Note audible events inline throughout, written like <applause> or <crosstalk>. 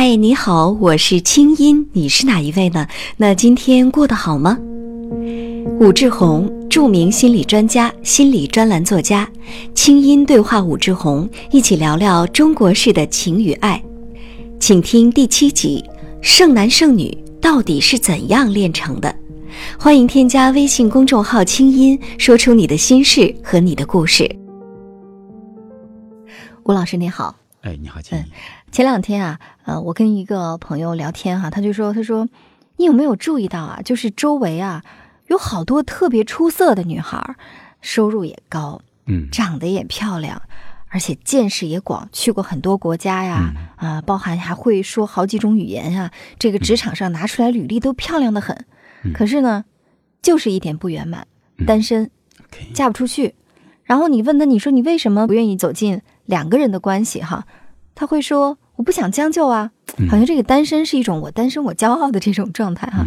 嗨，你好，我是清音，你是哪一位呢？那今天过得好吗？武志红，著名心理专家、心理专栏作家，清音对话武志红，一起聊聊中国式的情与爱。请听第七集：剩男剩女到底是怎样炼成的？欢迎添加微信公众号“清音”，说出你的心事和你的故事。吴老师你好，哎，你好，清音。前两天啊，呃，我跟一个朋友聊天哈，他就说，他说，你有没有注意到啊？就是周围啊，有好多特别出色的女孩，收入也高，嗯，长得也漂亮，而且见识也广，去过很多国家呀，啊，包含还会说好几种语言呀。这个职场上拿出来履历都漂亮的很，可是呢，就是一点不圆满，单身，嫁不出去。然后你问他，你说你为什么不愿意走进两个人的关系？哈。他会说：“我不想将就啊，好像这个单身是一种我单身我骄傲的这种状态哈。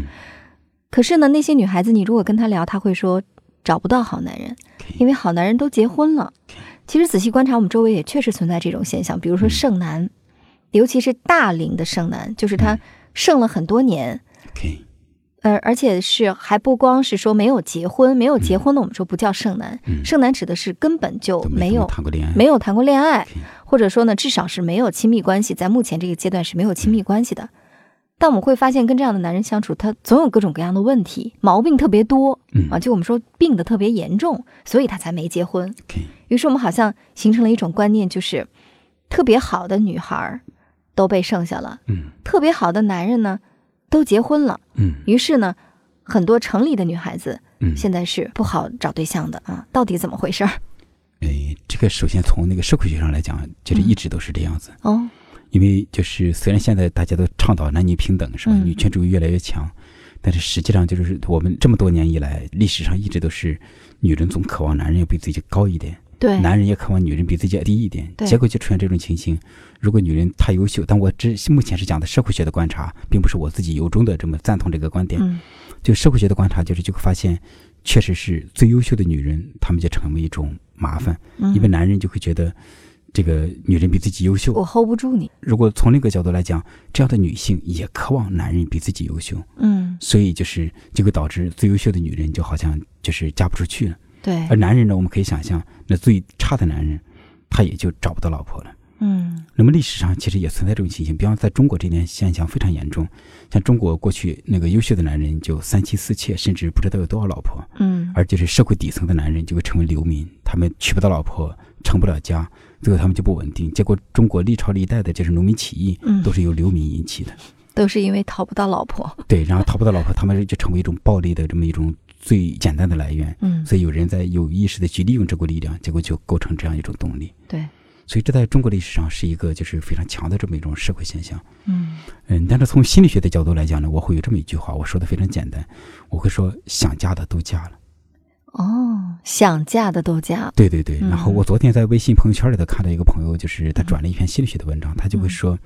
可是呢，那些女孩子，你如果跟她聊，她会说找不到好男人，因为好男人都结婚了。其实仔细观察，我们周围也确实存在这种现象，比如说剩男，尤其是大龄的剩男，就是他剩了很多年。”呃，而且是还不光是说没有结婚，没有结婚的我们说不叫剩男，剩男指的是根本就没有谈过恋爱，没有谈过恋爱，或者说呢，至少是没有亲密关系，在目前这个阶段是没有亲密关系的。但我们会发现，跟这样的男人相处，他总有各种各样的问题，毛病特别多，啊，就我们说病的特别严重，所以他才没结婚。于是我们好像形成了一种观念，就是特别好的女孩都被剩下了，嗯，特别好的男人呢？都结婚了，嗯，于是呢，很多城里的女孩子，嗯，现在是不好找对象的啊，到底怎么回事儿？哎，这个首先从那个社会学上来讲，就是一直都是这样子哦，因为就是虽然现在大家都倡导男女平等，是吧？女权主义越来越强，但是实际上就是我们这么多年以来，历史上一直都是女人总渴望男人要比自己高一点。对，男人也渴望女人比自己低一点，结果就出现这种情形。如果女人太优秀，但我只目前是讲的社会学的观察，并不是我自己由衷的这么赞同这个观点。嗯，就社会学的观察，就是就会发现，确实是最优秀的女人，她们就成为一种麻烦，因为男人就会觉得这个女人比自己优秀，我 hold 不住你。如果从那个角度来讲，这样的女性也渴望男人比自己优秀，嗯，所以就是就会导致最优秀的女人就好像就是嫁不出去了。对，而男人呢，我们可以想象，那最差的男人，他也就找不到老婆了。嗯，那么历史上其实也存在这种情形，比方在中国这点现象非常严重，像中国过去那个优秀的男人就三妻四妾，甚至不知道有多少老婆。嗯，而就是社会底层的男人就会成为流民，他们娶不到老婆，成不了家，最后他们就不稳定。结果中国历朝历代的就是农民起义，嗯都是由流民引起的，都是因为讨不到老婆。对，然后讨不到老婆，他们就成为一种暴力的这么一种。最简单的来源，嗯，所以有人在有意识的去利用这股力量，结果就构成这样一种动力。对，所以这在中国历史上是一个就是非常强的这么一种社会现象。嗯嗯，但是从心理学的角度来讲呢，我会有这么一句话，我说的非常简单，我会说想嫁的都嫁了。哦，想嫁的都嫁。对对对。然后我昨天在微信朋友圈里头看到一个朋友，就是他转了一篇心理学的文章，他就会说，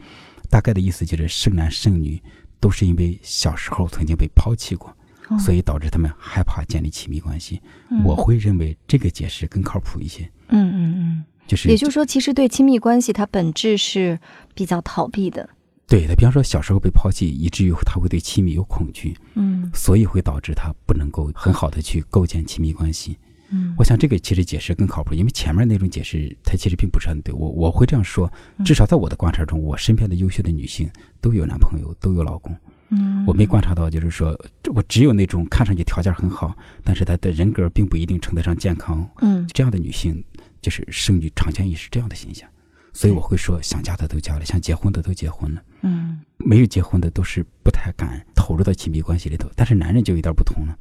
大概的意思就是剩男剩女都是因为小时候曾经被抛弃过。所以导致他们害怕建立亲密关系，我会认为这个解释更靠谱一些。嗯嗯嗯，就是也就是说，其实对亲密关系，它本质是比较逃避的。对他，比方说小时候被抛弃，以至于他会对亲密有恐惧。嗯，所以会导致他不能够很好的去构建亲密关系。嗯，我想这个其实解释更靠谱，因为前面那种解释它其实并不是很对。我我会这样说，至少在我的观察中，我身边的优秀的女性都有男朋友，都有老公。嗯，我没观察到，就是说，我只有那种看上去条件很好，但是她的人格并不一定称得上健康，嗯，这样的女性，就是剩女常见也是这样的现象，所以我会说，想嫁的都嫁了，想结婚的都结婚了，嗯，没有结婚的都是不太敢投入到亲密关系里头，但是男人就有点不同了，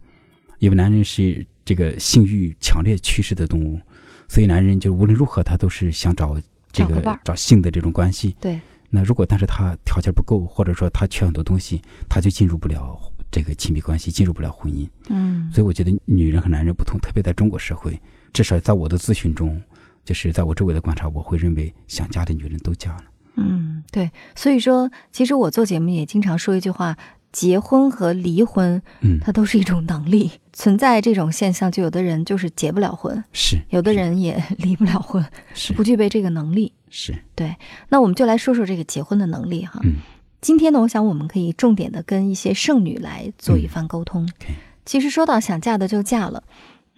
因为男人是这个性欲强烈趋势的动物，所以男人就无论如何他都是想找这个找性的这种关系，对。那如果但是他条件不够，或者说他缺很多东西，他就进入不了这个亲密关系，进入不了婚姻。嗯，所以我觉得女人和男人不同，特别在中国社会，至少在我的咨询中，就是在我周围的观察，我会认为想嫁的女人都嫁了。嗯，对。所以说，其实我做节目也经常说一句话。结婚和离婚，嗯，它都是一种能力。存在这种现象，就有的人就是结不了婚，是有的人也 <laughs> 离不了婚，是不具备这个能力。是对。那我们就来说说这个结婚的能力哈。嗯，今天呢，我想我们可以重点的跟一些剩女来做一番沟通。其实说到想嫁的就嫁了，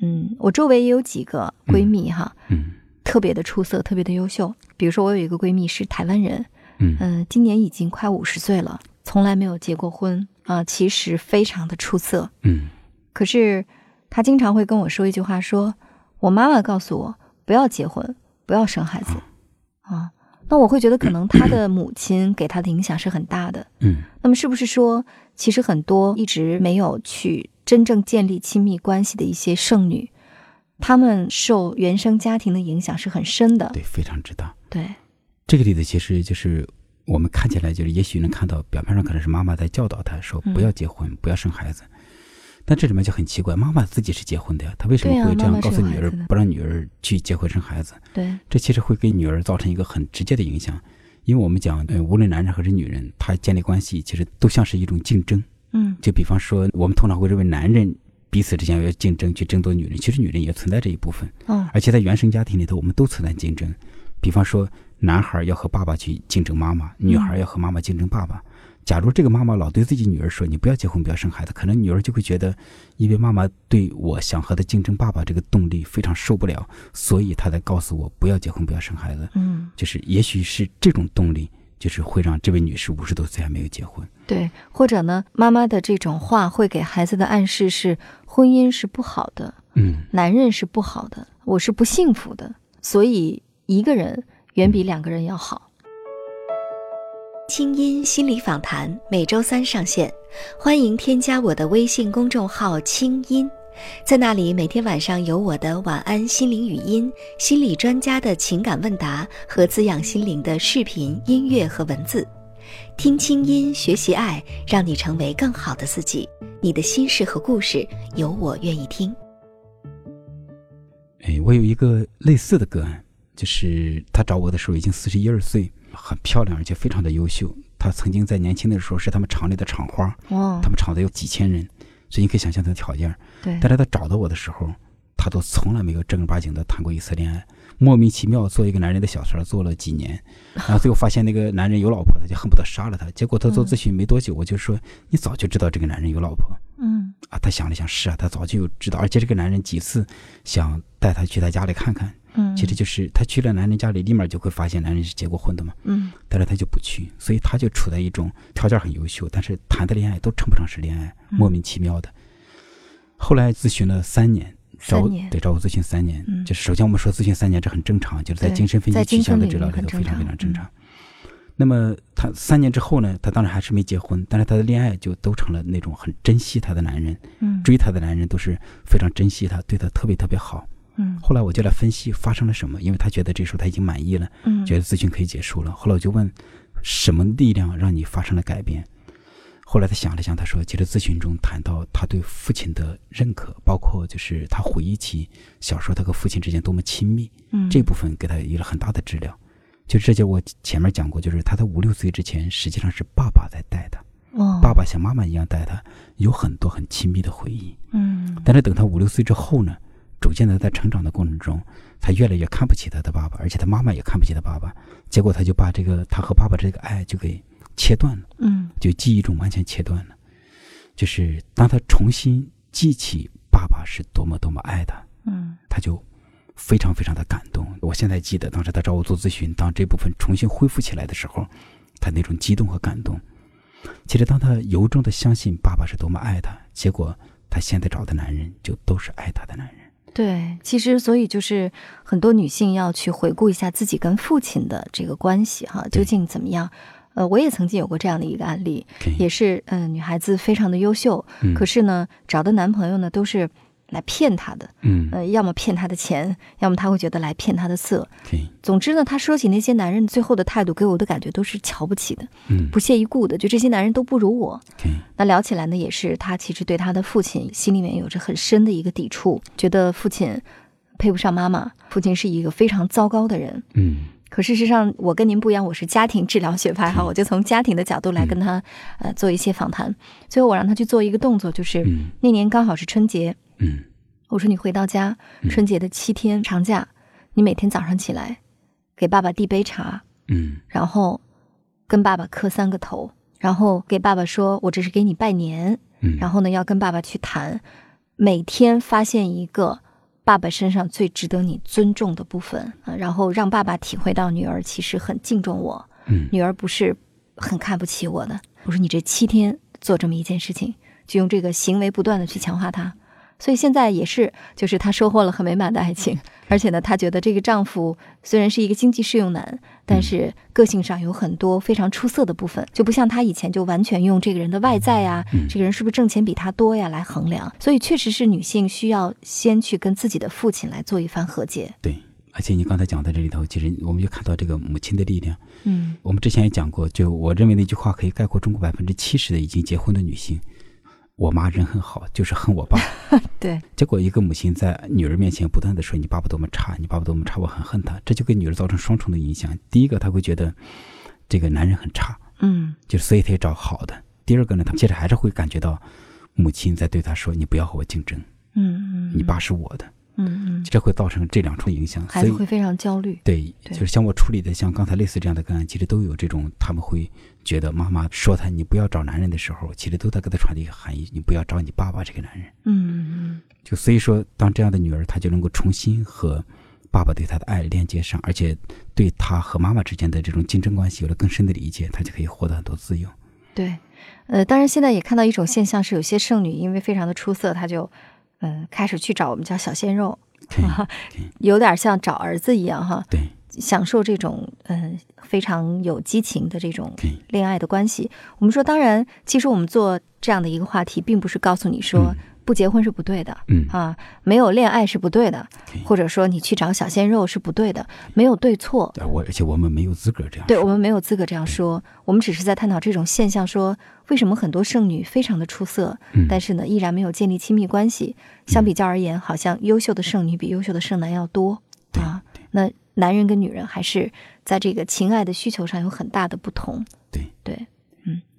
嗯，我周围也有几个闺蜜哈，嗯，特别的出色，特别的优秀。比如说我有一个闺蜜是台湾人，嗯嗯，今年已经快五十岁了，从来没有结过婚啊，其实非常的出色，嗯，可是她经常会跟我说一句话，说我妈妈告诉我不要结婚，不要生孩子，啊。那我会觉得，可能他的 <coughs> 母亲给他的影响是很大的。嗯，那么是不是说，其实很多一直没有去真正建立亲密关系的一些剩女，她们受原生家庭的影响是很深的？对，非常之大。对，这个例子其实就是我们看起来就是，也许能看到表面上可能是妈妈在教导他说不要结婚，不要生孩子。但这里面就很奇怪，妈妈自己是结婚的呀，她为什么会这样告诉女儿，不让女儿去结婚生孩子？对，这其实会给女儿造成一个很直接的影响，因为我们讲，呃，无论男人还是女人，他建立关系其实都像是一种竞争。嗯，就比方说，我们通常会认为男人彼此之间要竞争去争夺女人，其实女人也存在这一部分。嗯，而且在原生家庭里头，我们都存在竞争。比方说，男孩要和爸爸去竞争妈妈，女孩要和妈妈竞争爸爸。假如这个妈妈老对自己女儿说：“你不要结婚，不要生孩子。”可能女儿就会觉得，因为妈妈对我想和她竞争爸爸这个动力非常受不了，所以她在告诉我不要结婚，不要生孩子。嗯，就是也许是这种动力，就是会让这位女士五十多岁还没有结婚。对，或者呢，妈妈的这种话会给孩子的暗示是婚姻是不好的，嗯，男人是不好的，我是不幸福的，所以一个人远比两个人要好。清音心理访谈每周三上线，欢迎添加我的微信公众号“清音”，在那里每天晚上有我的晚安心灵语音、心理专家的情感问答和滋养心灵的视频、音乐和文字。听清音，学习爱，让你成为更好的自己。你的心事和故事，有我愿意听。哎，我有一个类似的个案，就是他找我的时候已经四十一二岁。很漂亮，而且非常的优秀。她曾经在年轻的时候是他们厂里的厂花，哇，他们厂子有几千人，所以你可以想象她的条件。对，但是她找到我的时候，她都从来没有正儿八经的谈过一次恋爱，莫名其妙做一个男人的小三做了几年，然后最后发现那个男人有老婆，他就恨不得杀了他。结果他做咨询没多久，我就说你早就知道这个男人有老婆，嗯，啊，他想了想，是啊，他早就知道，而且这个男人几次想带她去他家里看看。嗯，其实就是她去了男人家里，立马就会发现男人是结过婚的嘛。嗯，但是她就不去，所以她就处在一种条件很优秀，但是谈的恋爱都称不上是恋爱，莫名其妙的。后来咨询了三年，找对找我咨询三年，就是首先我们说咨询三年这很正常，就是在精神分析取向的治疗里头非常非常正常。那么他三年之后呢，他当然还是没结婚，但是他的恋爱就都成了那种很珍惜他的男人，追他的男人都是非常珍惜他，对他特别特别好。嗯，后来我就来分析发生了什么，因为他觉得这时候他已经满意了，嗯，觉得咨询可以结束了。后来我就问，什么力量让你发生了改变？后来他想了想，他说，其实咨询中谈到他对父亲的认可，包括就是他回忆起小时候他和父亲之间多么亲密，嗯，这部分给他有了很大的治疗。就这就我前面讲过，就是他在五六岁之前实际上是爸爸在带他，哦，爸爸像妈妈一样带他，有很多很亲密的回忆，嗯，但是等他五六岁之后呢？逐渐的，在成长的过程中，他越来越看不起他的爸爸，而且他妈妈也看不起他爸爸。结果，他就把这个他和爸爸这个爱就给切断了，嗯，就记忆中完全切断了。就是当他重新记起爸爸是多么多么爱他，嗯，他就非常非常的感动。我现在记得，当时他找我做咨询，当这部分重新恢复起来的时候，他那种激动和感动。其实，当他由衷的相信爸爸是多么爱他，结果他现在找的男人就都是爱他的男人。对，其实所以就是很多女性要去回顾一下自己跟父亲的这个关系哈，究竟怎么样？呃，我也曾经有过这样的一个案例，也是嗯，女孩子非常的优秀，可是呢，找的男朋友呢都是。来骗他的，嗯，呃，要么骗他的钱，要么他会觉得来骗他的色。总之呢，他说起那些男人最后的态度，给我的感觉都是瞧不起的，嗯，不屑一顾的，就这些男人都不如我。那聊起来呢，也是他其实对他的父亲心里面有着很深的一个抵触，觉得父亲配不上妈妈，父亲是一个非常糟糕的人。嗯，可事实上，我跟您不一样，我是家庭治疗学派哈，我就从家庭的角度来跟他呃做一些访谈。最后我让他去做一个动作，就是那年刚好是春节，嗯。我说你回到家，春节的七天长假，你每天早上起来，给爸爸递杯茶，嗯，然后跟爸爸磕三个头，然后给爸爸说：“我这是给你拜年。”嗯，然后呢，要跟爸爸去谈，每天发现一个爸爸身上最值得你尊重的部分啊，然后让爸爸体会到女儿其实很敬重我，嗯女儿不是很看不起我的。我说你这七天做这么一件事情，就用这个行为不断的去强化她。所以现在也是，就是她收获了很美满的爱情，而且呢，她觉得这个丈夫虽然是一个经济适用男，但是个性上有很多非常出色的部分，就不像她以前就完全用这个人的外在呀，嗯这个人是不是挣钱比她多呀来衡量。所以确实是女性需要先去跟自己的父亲来做一番和解。对。而且你刚才讲到这里头，其实我们就看到这个母亲的力量。嗯我们之前也讲过，就我认为那句话可以概括中国百分之七十的已经结婚的女性。我妈人很好，就是恨我爸。<laughs> 对，结果一个母亲在女儿面前不断的说：“你爸爸多么差，你爸爸多么差，我很恨他。”这就给女儿造成双重的影响。第一个，她会觉得这个男人很差，嗯就所以她也找好的。第二个呢，她其实还是会感觉到母亲在对她说：“你不要和我竞争，嗯嗯，你爸是我的。嗯嗯，这会造成这两重影响。孩子会非常焦虑。对，对就是像我处理的像刚才类似这样的个案，其实都有这种，他们会觉得妈妈说他你不要找男人的时候，其实都在给他传递一个含义，你不要找你爸爸这个男人。嗯嗯就所以说，当这样的女儿，她就能够重新和爸爸对她的爱链接上，而且对她和妈妈之间的这种竞争关系有了更深的理解，她就可以获得很多自由。对，呃，当然现在也看到一种现象是，有些剩女因为非常的出色，她就呃开始去找我们家小鲜肉，有点像找儿子一样哈，对，享受这种嗯、呃、非常有激情的这种，恋爱的关系。我们说，当然，其实我们做这样的一个话题，并不是告诉你说嗯不结婚是不对的。嗯，啊，没有恋爱是不对的，或者说你去找小鲜肉是不对的，没有对错。而我而且我们没有资格这样对我们没有资格这样说，我们只是在探讨这种现象，说为什么很多剩女非常的出色，嗯但是呢依然没有建立亲密关系。相比较而言，好像优秀的剩女比优秀的剩男要多啊。那男人跟女人还是在这个情爱的需求上有很大的不同。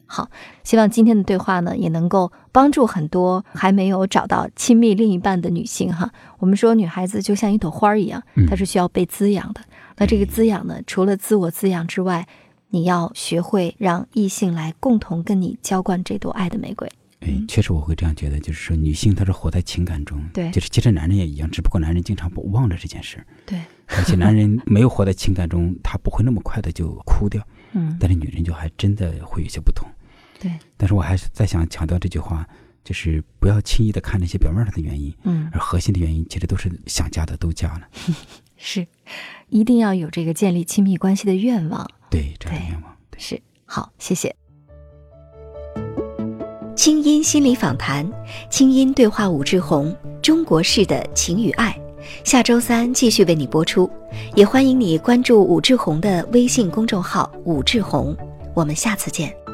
好，希望今天的对话呢也能够帮助很多还没有找到亲密另一半的女性哈。我们说女孩子就像一朵花儿一样，嗯她是需要被滋养的。那这个滋养呢，除了自我滋养之外，你要学会让异性来共同跟你浇灌这朵爱的玫瑰。哎，确实我会这样觉得，就是说女性她是活在情感中，对就是其实男人也一样，只不过男人经常不忘了这件事，对，而且男人没有活在情感中，他不会那么快的就哭掉，嗯，但是女人就还真的会有些不同。对，但是我还是再想强调这句话，就是不要轻易的看那些表面上的原因，嗯，而核心的原因其实都是想嫁的都嫁了，<laughs> 是，一定要有这个建立亲密关系的愿望。对这样的愿望。对是，好，谢谢。清音心理访谈，清音对话武志红，中国式的情与爱，下周三继续为你播出。也欢迎你关注武志红的微信公众号“武志红”，我们下次见。